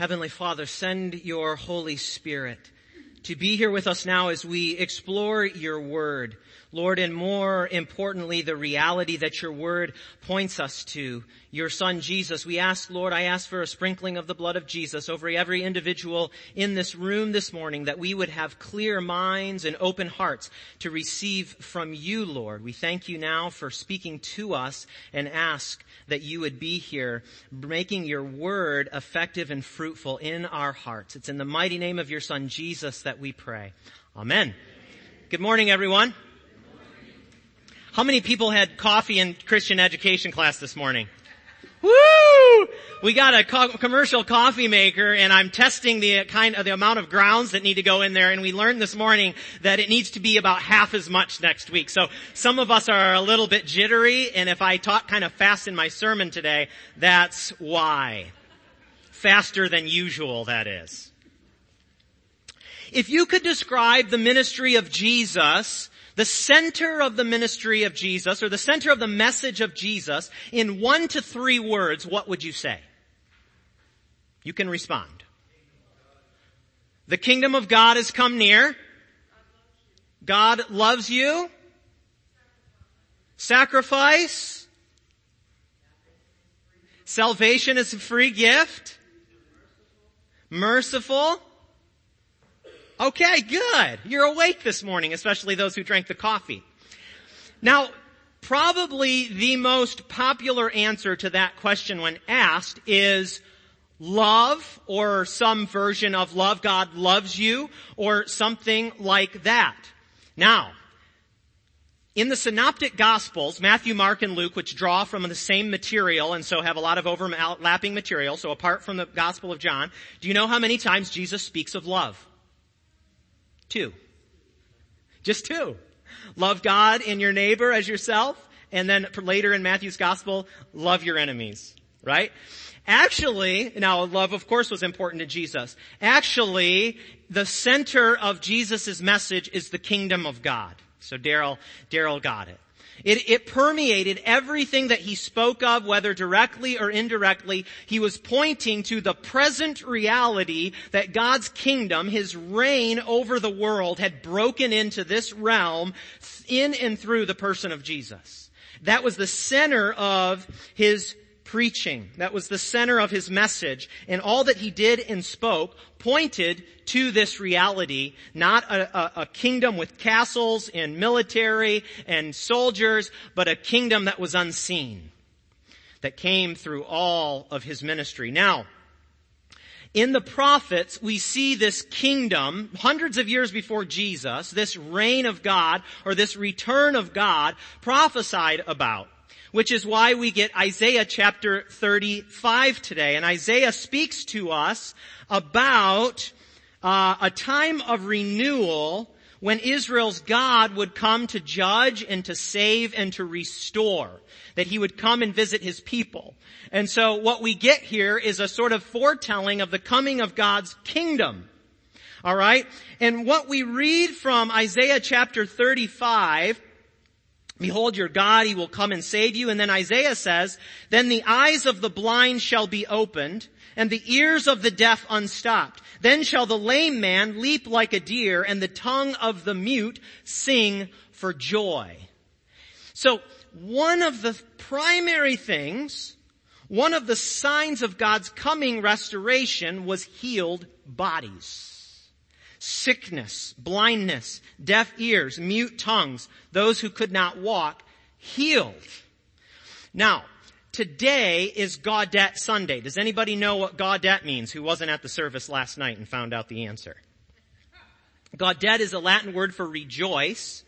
Heavenly Father, send your Holy Spirit to be here with us now as we explore your word. Lord, and more importantly, the reality that your word points us to, your son Jesus. We ask, Lord, I ask for a sprinkling of the blood of Jesus over every individual in this room this morning that we would have clear minds and open hearts to receive from you, Lord. We thank you now for speaking to us and ask that you would be here making your word effective and fruitful in our hearts. It's in the mighty name of your son Jesus that we pray. Amen. Good morning, everyone. How many people had coffee in Christian education class this morning? Woo! We got a co- commercial coffee maker and I'm testing the kind of the amount of grounds that need to go in there and we learned this morning that it needs to be about half as much next week. So some of us are a little bit jittery and if I talk kind of fast in my sermon today, that's why. Faster than usual, that is. If you could describe the ministry of Jesus the center of the ministry of Jesus or the center of the message of Jesus in one to three words, what would you say? You can respond. The kingdom of God has come near. God loves you. Sacrifice. Salvation is a free gift. Merciful. Okay, good. You're awake this morning, especially those who drank the coffee. Now, probably the most popular answer to that question when asked is love or some version of love. God loves you or something like that. Now, in the synoptic gospels, Matthew, Mark, and Luke, which draw from the same material and so have a lot of overlapping material, so apart from the gospel of John, do you know how many times Jesus speaks of love? Two. Just two. Love God and your neighbor as yourself. And then later in Matthew's gospel, love your enemies. Right? Actually, now love of course was important to Jesus. Actually, the center of Jesus' message is the kingdom of God. So Daryl, Daryl got it. It, it, permeated everything that he spoke of, whether directly or indirectly. He was pointing to the present reality that God's kingdom, his reign over the world, had broken into this realm in and through the person of Jesus. That was the center of his preaching. That was the center of his message. And all that he did and spoke pointed to this reality, not a, a, a, kingdom with castles and military and soldiers, but a kingdom that was unseen, that came through all of his ministry. Now, in the prophets, we see this kingdom, hundreds of years before Jesus, this reign of God, or this return of God, prophesied about which is why we get Isaiah chapter 35 today. And Isaiah speaks to us about uh, a time of renewal when Israel's God would come to judge and to save and to restore. That he would come and visit his people. And so what we get here is a sort of foretelling of the coming of God's kingdom. Alright? And what we read from Isaiah chapter 35 Behold your God, he will come and save you. And then Isaiah says, then the eyes of the blind shall be opened and the ears of the deaf unstopped. Then shall the lame man leap like a deer and the tongue of the mute sing for joy. So one of the primary things, one of the signs of God's coming restoration was healed bodies sickness, blindness, deaf ears, mute tongues, those who could not walk, healed. Now, today is Gaudete Sunday. Does anybody know what Gaudete means who wasn't at the service last night and found out the answer? Gaudete is a Latin word for rejoice.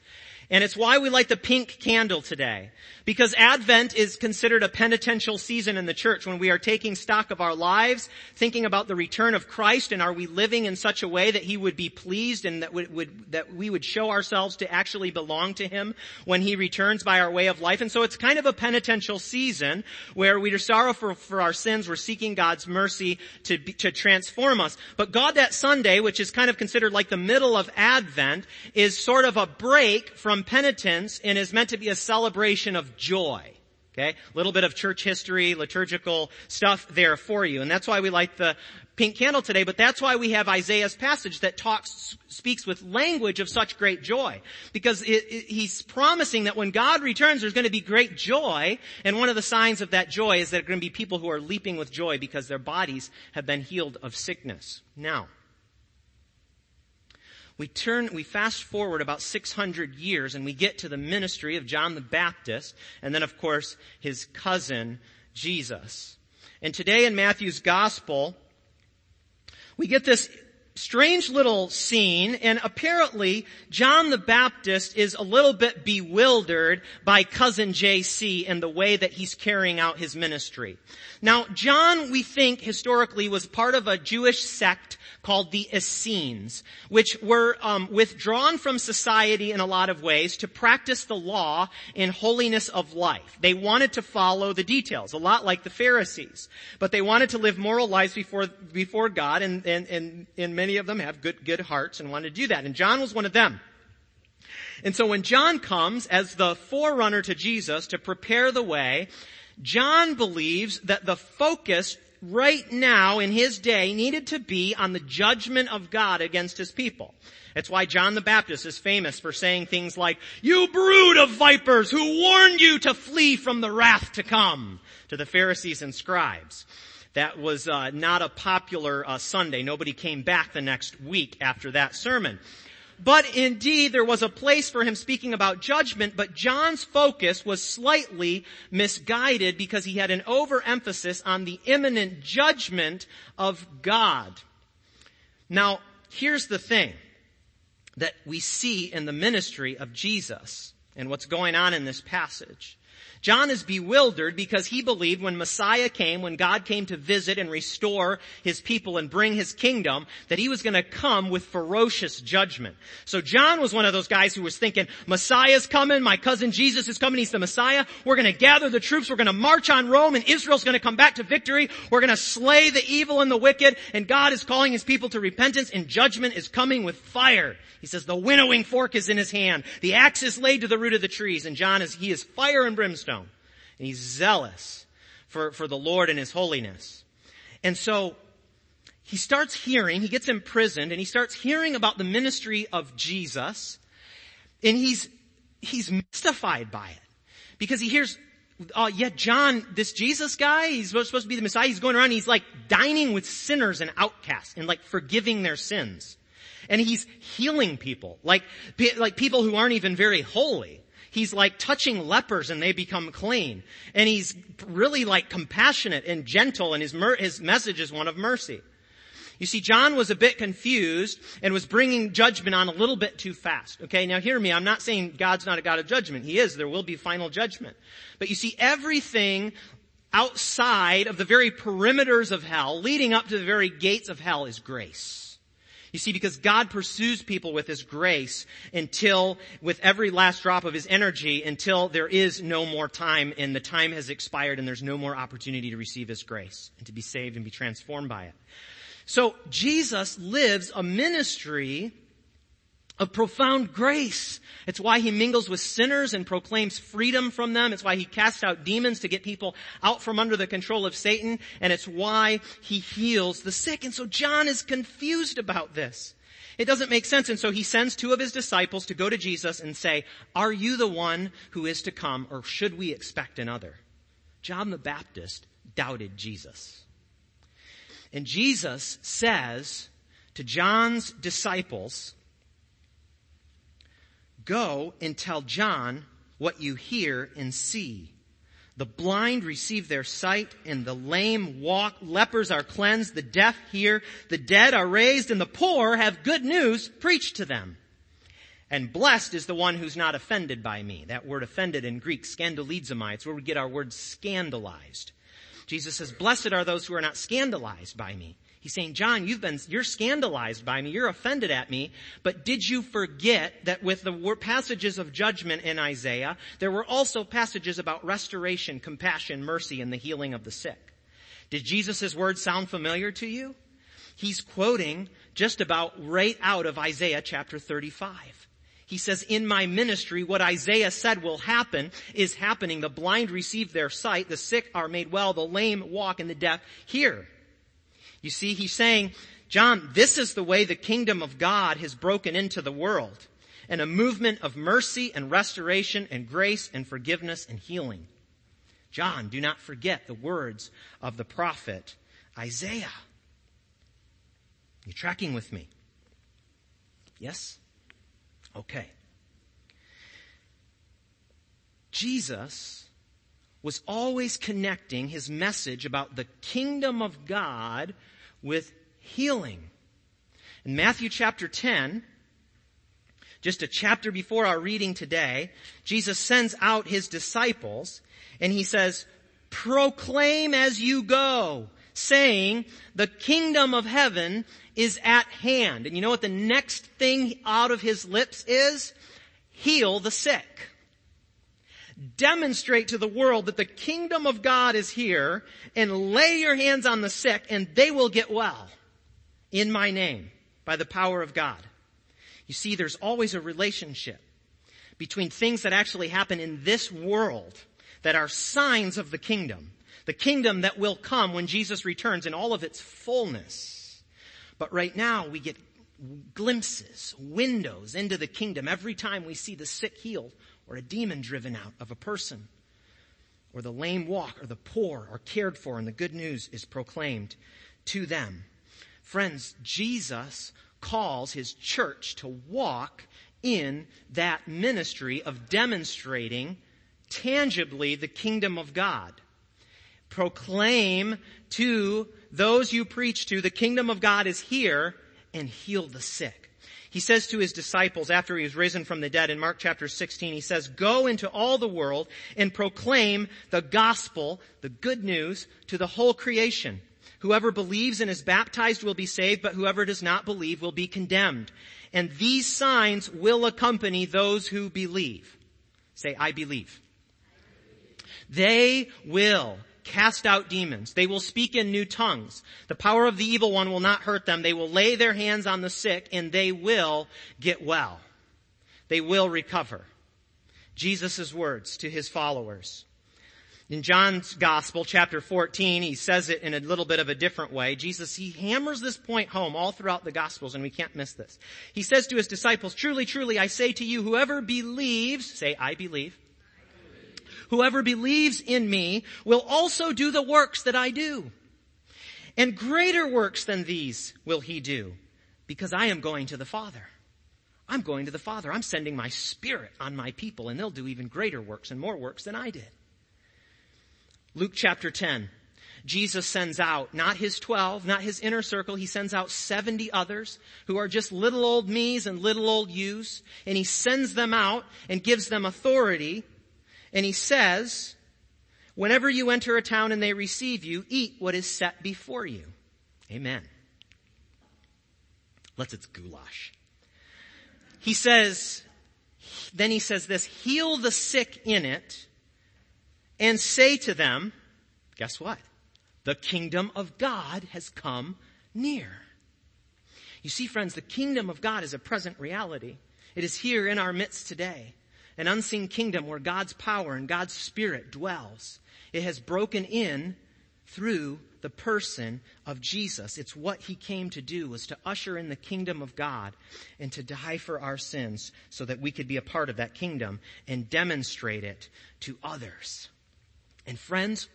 And it's why we light the pink candle today. Because Advent is considered a penitential season in the church when we are taking stock of our lives, thinking about the return of Christ and are we living in such a way that He would be pleased and that, would, would, that we would show ourselves to actually belong to Him when He returns by our way of life. And so it's kind of a penitential season where we are sorrow for, for our sins, we're seeking God's mercy to, to transform us. But Gaudete Sunday, which is kind of considered like the middle of Advent, is sort of a break from penitence and is meant to be a celebration of joy. Okay? A little bit of church history, liturgical stuff there for you. And that's why we light the pink candle today, but that's why we have Isaiah's passage that talks, speaks with language of such great joy. Because it, it, he's promising that when God returns, there's going to be great joy, and one of the signs of that joy is that there are going to be people who are leaping with joy because their bodies have been healed of sickness. Now, we turn, we fast forward about 600 years and we get to the ministry of John the Baptist and then of course his cousin Jesus. And today in Matthew's gospel, we get this strange little scene and apparently John the Baptist is a little bit bewildered by cousin JC and the way that he's carrying out his ministry. Now John we think historically was part of a Jewish sect called the Essenes, which were um, withdrawn from society in a lot of ways to practice the law in holiness of life. They wanted to follow the details, a lot like the Pharisees, but they wanted to live moral lives before before God, and and and, and many of them have good good hearts and wanted to do that. And John was one of them. And so when John comes as the forerunner to Jesus to prepare the way, John believes that the focus right now in his day needed to be on the judgment of God against his people. It's why John the Baptist is famous for saying things like, you brood of vipers who warned you to flee from the wrath to come to the Pharisees and scribes. That was uh, not a popular uh, Sunday. Nobody came back the next week after that sermon. But indeed, there was a place for him speaking about judgment, but John's focus was slightly misguided because he had an overemphasis on the imminent judgment of God. Now, here's the thing that we see in the ministry of Jesus and what's going on in this passage. John is bewildered because he believed when Messiah came, when God came to visit and restore his people and bring his kingdom, that he was going to come with ferocious judgment. So John was one of those guys who was thinking, Messiah's coming, my cousin Jesus is coming, he's the Messiah. We're going to gather the troops, we're going to march on Rome and Israel's going to come back to victory. We're going to slay the evil and the wicked and God is calling his people to repentance and judgment is coming with fire. He says the winnowing fork is in his hand. The axe is laid to the root of the trees and John is, he is fire and brimstone and he's zealous for, for the Lord and his holiness. And so he starts hearing, he gets imprisoned and he starts hearing about the ministry of Jesus and he's, he's mystified by it because he hears, oh yeah, John, this Jesus guy, he's supposed to be the Messiah, he's going around, he's like dining with sinners and outcasts and like forgiving their sins. And he's healing people, like, like people who aren't even very holy. He's like touching lepers and they become clean. And he's really like compassionate and gentle and his, mer- his message is one of mercy. You see, John was a bit confused and was bringing judgment on a little bit too fast. Okay, now hear me. I'm not saying God's not a God of judgment. He is. There will be final judgment. But you see, everything outside of the very perimeters of hell, leading up to the very gates of hell is grace. You see, because God pursues people with His grace until, with every last drop of His energy, until there is no more time and the time has expired and there's no more opportunity to receive His grace and to be saved and be transformed by it. So Jesus lives a ministry of profound grace. It's why he mingles with sinners and proclaims freedom from them. It's why he casts out demons to get people out from under the control of Satan. And it's why he heals the sick. And so John is confused about this. It doesn't make sense. And so he sends two of his disciples to go to Jesus and say, are you the one who is to come or should we expect another? John the Baptist doubted Jesus. And Jesus says to John's disciples, Go and tell John what you hear and see. The blind receive their sight and the lame walk. Lepers are cleansed. The deaf hear. The dead are raised and the poor have good news preached to them. And blessed is the one who's not offended by me. That word offended in Greek, scandalizomai. It's where we get our word scandalized. Jesus says, blessed are those who are not scandalized by me. He's saying, John, you've been, you're scandalized by me, you're offended at me, but did you forget that with the passages of judgment in Isaiah, there were also passages about restoration, compassion, mercy, and the healing of the sick? Did Jesus' words sound familiar to you? He's quoting just about right out of Isaiah chapter 35. He says, in my ministry, what Isaiah said will happen is happening. The blind receive their sight, the sick are made well, the lame walk, and the deaf hear. You see, he's saying, John, this is the way the kingdom of God has broken into the world. And a movement of mercy and restoration and grace and forgiveness and healing. John, do not forget the words of the prophet Isaiah. You tracking with me? Yes? Okay. Jesus was always connecting his message about the kingdom of God with healing. In Matthew chapter 10, just a chapter before our reading today, Jesus sends out his disciples and he says, proclaim as you go, saying, the kingdom of heaven is at hand. And you know what the next thing out of his lips is? Heal the sick. Demonstrate to the world that the kingdom of God is here and lay your hands on the sick and they will get well in my name by the power of God. You see, there's always a relationship between things that actually happen in this world that are signs of the kingdom. The kingdom that will come when Jesus returns in all of its fullness. But right now we get glimpses, windows into the kingdom every time we see the sick healed or a demon driven out of a person or the lame walk or the poor are cared for and the good news is proclaimed to them. Friends, Jesus calls his church to walk in that ministry of demonstrating tangibly the kingdom of God. Proclaim to those you preach to, the kingdom of God is here and heal the sick. He says to his disciples after he was risen from the dead in Mark chapter 16, he says, go into all the world and proclaim the gospel, the good news to the whole creation. Whoever believes and is baptized will be saved, but whoever does not believe will be condemned. And these signs will accompany those who believe. Say, I believe. They will cast out demons. They will speak in new tongues. The power of the evil one will not hurt them. They will lay their hands on the sick and they will get well. They will recover. Jesus' words to his followers. In John's gospel, chapter 14, he says it in a little bit of a different way. Jesus, he hammers this point home all throughout the gospels and we can't miss this. He says to his disciples, truly, truly, I say to you, whoever believes, say, I believe, Whoever believes in me will also do the works that I do. And greater works than these will he do because I am going to the Father. I'm going to the Father. I'm sending my spirit on my people and they'll do even greater works and more works than I did. Luke chapter 10. Jesus sends out not his 12, not his inner circle. He sends out 70 others who are just little old me's and little old you's. And he sends them out and gives them authority and he says, whenever you enter a town and they receive you, eat what is set before you. Amen. Let's it's goulash. He says, then he says this, heal the sick in it and say to them, guess what? The kingdom of God has come near. You see, friends, the kingdom of God is a present reality. It is here in our midst today an unseen kingdom where God's power and God's spirit dwells. It has broken in through the person of Jesus. It's what he came to do was to usher in the kingdom of God and to die for our sins so that we could be a part of that kingdom and demonstrate it to others. And friends,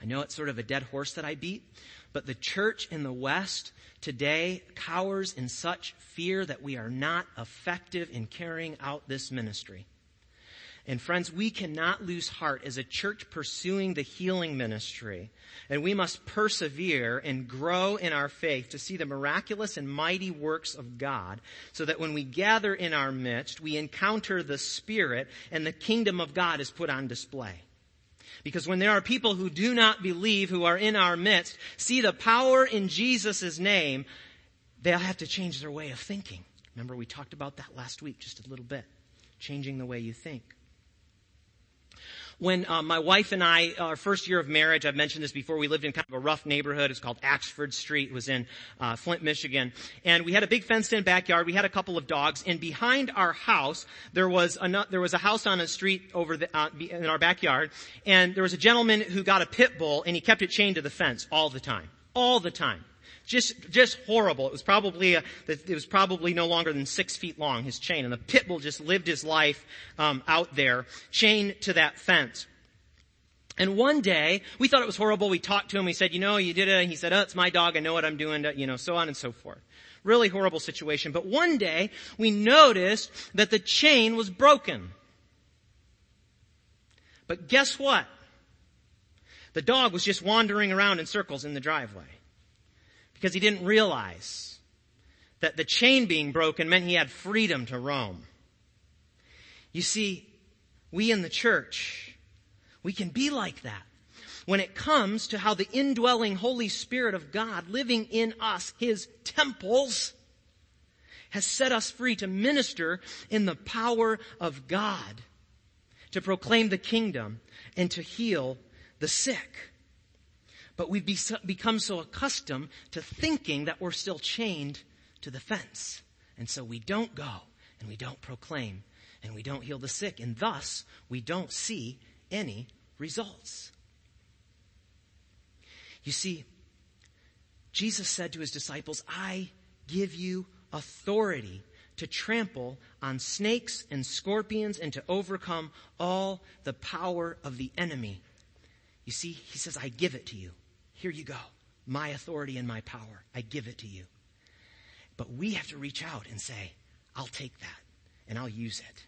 I know it's sort of a dead horse that I beat, but the church in the West today cowers in such fear that we are not effective in carrying out this ministry. And friends, we cannot lose heart as a church pursuing the healing ministry. And we must persevere and grow in our faith to see the miraculous and mighty works of God so that when we gather in our midst, we encounter the Spirit and the kingdom of God is put on display. Because when there are people who do not believe, who are in our midst, see the power in Jesus' name, they'll have to change their way of thinking. Remember we talked about that last week just a little bit. Changing the way you think. When uh, my wife and I, our first year of marriage, I've mentioned this before, we lived in kind of a rough neighborhood. It's called Axford Street. It was in uh, Flint, Michigan. And we had a big fenced-in backyard. We had a couple of dogs. And behind our house, there was a, there was a house on a street over the, uh, in our backyard. And there was a gentleman who got a pit bull and he kept it chained to the fence all the time. All the time. Just, just horrible. It was probably, a, it was probably no longer than six feet long, his chain. And the pit bull just lived his life, um, out there, chained to that fence. And one day, we thought it was horrible. We talked to him. We said, you know, you did it. He said, oh, it's my dog. I know what I'm doing. You know, so on and so forth. Really horrible situation. But one day, we noticed that the chain was broken. But guess what? The dog was just wandering around in circles in the driveway because he didn't realize that the chain being broken meant he had freedom to roam. You see, we in the church, we can be like that. When it comes to how the indwelling Holy Spirit of God living in us, His temples, has set us free to minister in the power of God, to proclaim the kingdom and to heal the sick. But we've become so accustomed to thinking that we're still chained to the fence. And so we don't go and we don't proclaim and we don't heal the sick. And thus we don't see any results. You see, Jesus said to his disciples, I give you authority to trample on snakes and scorpions and to overcome all the power of the enemy. You see, he says, I give it to you. Here you go. My authority and my power. I give it to you. But we have to reach out and say, I'll take that and I'll use it.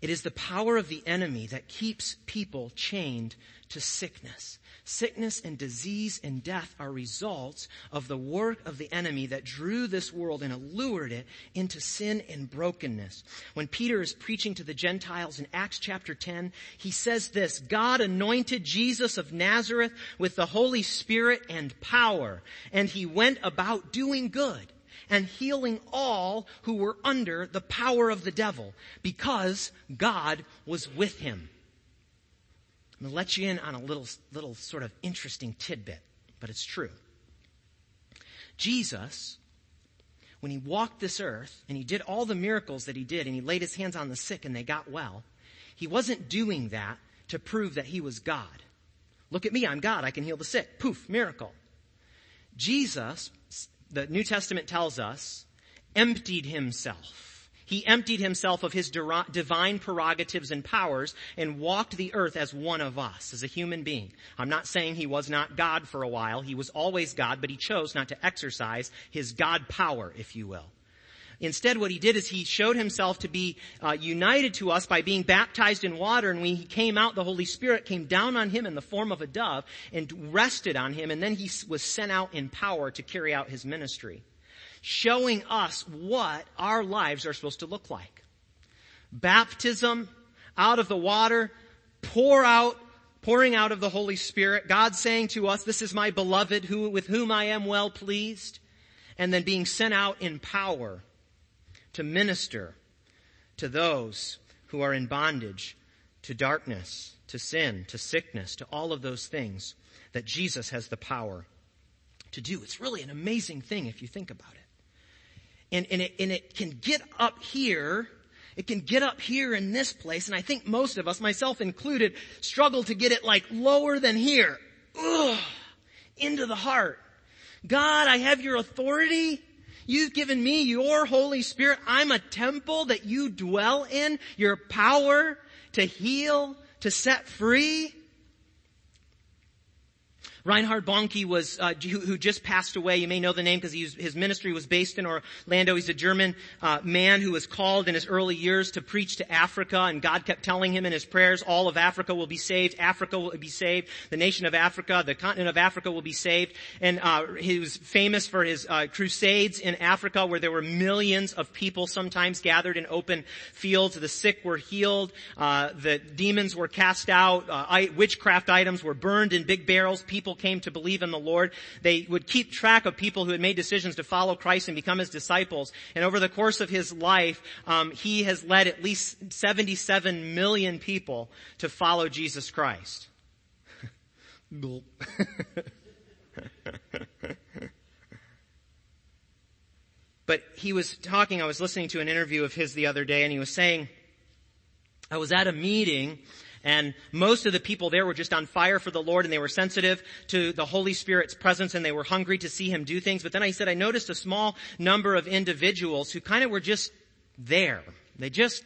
It is the power of the enemy that keeps people chained to sickness. Sickness and disease and death are results of the work of the enemy that drew this world and allured it into sin and brokenness. When Peter is preaching to the Gentiles in Acts chapter 10, he says this, God anointed Jesus of Nazareth with the Holy Spirit and power, and he went about doing good and healing all who were under the power of the devil because God was with him. I'm going to let you in on a little, little sort of interesting tidbit, but it's true. Jesus, when he walked this earth and he did all the miracles that he did and he laid his hands on the sick and they got well, he wasn't doing that to prove that he was God. Look at me, I'm God, I can heal the sick. Poof, miracle. Jesus the New Testament tells us, emptied himself. He emptied himself of his divine prerogatives and powers and walked the earth as one of us, as a human being. I'm not saying he was not God for a while. He was always God, but he chose not to exercise his God power, if you will. Instead, what he did is he showed himself to be uh, united to us by being baptized in water. And when he came out, the Holy Spirit came down on him in the form of a dove and rested on him. And then he was sent out in power to carry out his ministry, showing us what our lives are supposed to look like. Baptism out of the water, pour out pouring out of the Holy Spirit, God saying to us, this is my beloved who, with whom I am well pleased, and then being sent out in power to minister to those who are in bondage to darkness, to sin, to sickness, to all of those things that Jesus has the power to do. It's really an amazing thing if you think about it. And, and, it, and it can get up here, it can get up here in this place, and I think most of us, myself included, struggle to get it like lower than here. Ugh, into the heart. God, I have your authority. You've given me your Holy Spirit. I'm a temple that you dwell in. Your power to heal, to set free. Reinhard Bonnke was, uh, who, who, just passed away. You may know the name because his ministry was based in Orlando. He's a German uh, man who was called in his early years to preach to Africa, and God kept telling him in his prayers, all of Africa will be saved. Africa will be saved. The nation of Africa, the continent of Africa will be saved. And uh, he was famous for his uh, crusades in Africa, where there were millions of people sometimes gathered in open fields. The sick were healed. Uh, the demons were cast out. Uh, witchcraft items were burned in big barrels. People people came to believe in the Lord. They would keep track of people who had made decisions to follow Christ and become his disciples. And over the course of his life, um, he has led at least 77 million people to follow Jesus Christ. but he was talking, I was listening to an interview of his the other day and he was saying, I was at a meeting and most of the people there were just on fire for the Lord and they were sensitive to the Holy Spirit's presence and they were hungry to see Him do things. But then I said I noticed a small number of individuals who kind of were just there. They just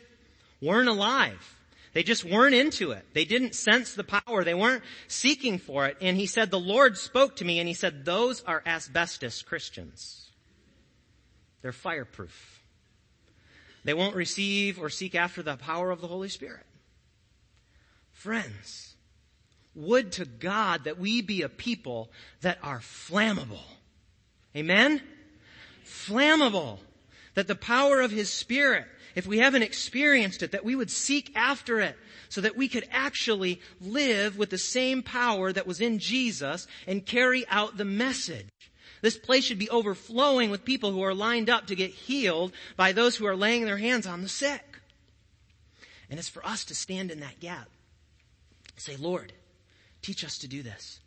weren't alive. They just weren't into it. They didn't sense the power. They weren't seeking for it. And he said, the Lord spoke to me and he said, those are asbestos Christians. They're fireproof. They won't receive or seek after the power of the Holy Spirit. Friends, would to God that we be a people that are flammable. Amen? Flammable. That the power of His Spirit, if we haven't experienced it, that we would seek after it so that we could actually live with the same power that was in Jesus and carry out the message. This place should be overflowing with people who are lined up to get healed by those who are laying their hands on the sick. And it's for us to stand in that gap. Say, Lord, teach us to do this.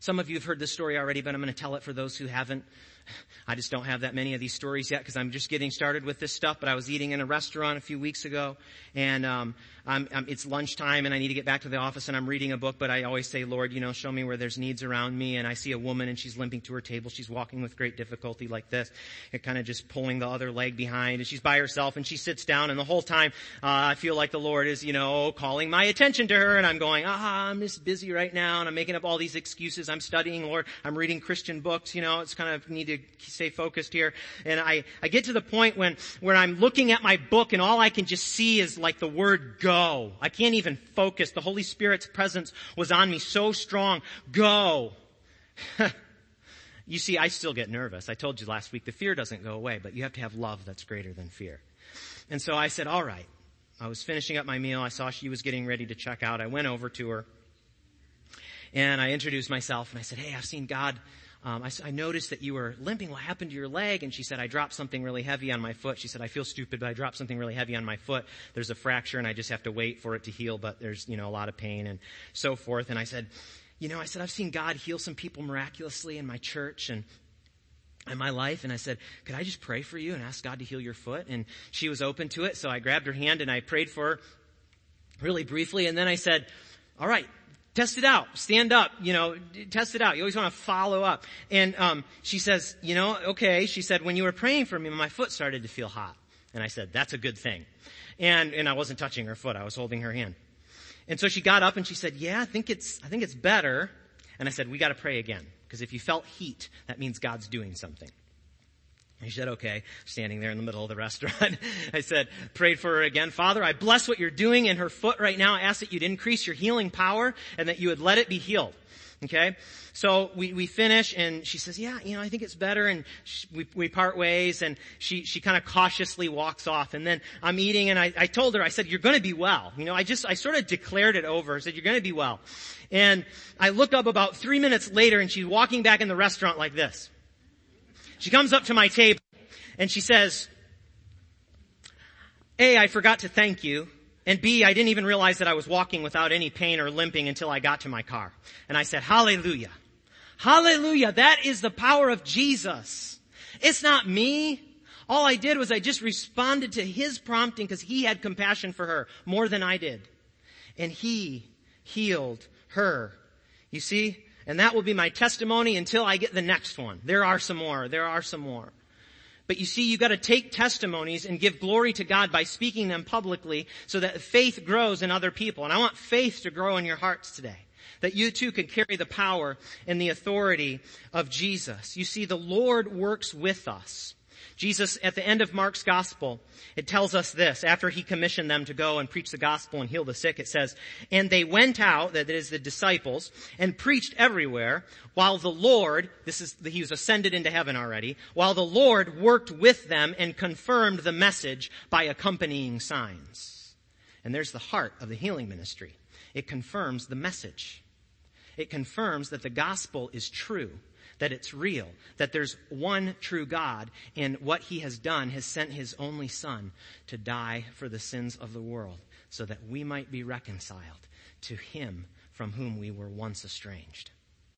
Some of you have heard this story already, but I'm going to tell it for those who haven't. I just don't have that many of these stories yet because I'm just getting started with this stuff. But I was eating in a restaurant a few weeks ago, and um, I'm, I'm, it's lunchtime, and I need to get back to the office, and I'm reading a book. But I always say, Lord, you know, show me where there's needs around me. And I see a woman, and she's limping to her table. She's walking with great difficulty, like this, and kind of just pulling the other leg behind. And she's by herself, and she sits down. And the whole time, uh, I feel like the Lord is, you know, calling my attention to her, and I'm going, ah, I'm just busy right now, and I'm making up all these excuses. I'm studying, Lord. I'm reading Christian books. You know, it's kind of need to stay focused here. And I, I get to the point when, where I'm looking at my book and all I can just see is like the word go. I can't even focus. The Holy Spirit's presence was on me so strong. Go. you see, I still get nervous. I told you last week the fear doesn't go away, but you have to have love that's greater than fear. And so I said, all right. I was finishing up my meal. I saw she was getting ready to check out. I went over to her and I introduced myself and I said, Hey, I've seen God um, I, I, noticed that you were limping. What happened to your leg? And she said, I dropped something really heavy on my foot. She said, I feel stupid, but I dropped something really heavy on my foot. There's a fracture and I just have to wait for it to heal, but there's, you know, a lot of pain and so forth. And I said, you know, I said, I've seen God heal some people miraculously in my church and in my life and I said, could I just pray for you and ask God to heal your foot? And she was open to it. So I grabbed her hand and I prayed for her really briefly. And then I said, all right, Test it out. Stand up. You know, test it out. You always want to follow up. And um, she says, you know, okay. She said, when you were praying for me, my foot started to feel hot. And I said, that's a good thing. And and I wasn't touching her foot. I was holding her hand. And so she got up and she said, yeah, I think it's I think it's better. And I said, we got to pray again because if you felt heat, that means God's doing something. He said, okay, standing there in the middle of the restaurant. I said, prayed for her again. Father, I bless what you're doing in her foot right now. I ask that you'd increase your healing power and that you would let it be healed. Okay? So we, we finish and she says, yeah, you know, I think it's better and she, we, we part ways and she, she kind of cautiously walks off and then I'm eating and I, I told her, I said, you're gonna be well. You know, I just, I sort of declared it over. I said, you're gonna be well. And I look up about three minutes later and she's walking back in the restaurant like this. She comes up to my table and she says, A, I forgot to thank you. And B, I didn't even realize that I was walking without any pain or limping until I got to my car. And I said, hallelujah. Hallelujah. That is the power of Jesus. It's not me. All I did was I just responded to his prompting because he had compassion for her more than I did. And he healed her. You see? And that will be my testimony until I get the next one. There are some more. There are some more. But you see, you gotta take testimonies and give glory to God by speaking them publicly so that faith grows in other people. And I want faith to grow in your hearts today. That you too can carry the power and the authority of Jesus. You see, the Lord works with us. Jesus, at the end of Mark's gospel, it tells us this, after he commissioned them to go and preach the gospel and heal the sick, it says, and they went out, that is the disciples, and preached everywhere, while the Lord, this is, he was ascended into heaven already, while the Lord worked with them and confirmed the message by accompanying signs. And there's the heart of the healing ministry. It confirms the message. It confirms that the gospel is true, that it's real, that there's one true God, and what he has done has sent his only son to die for the sins of the world so that we might be reconciled to him from whom we were once estranged.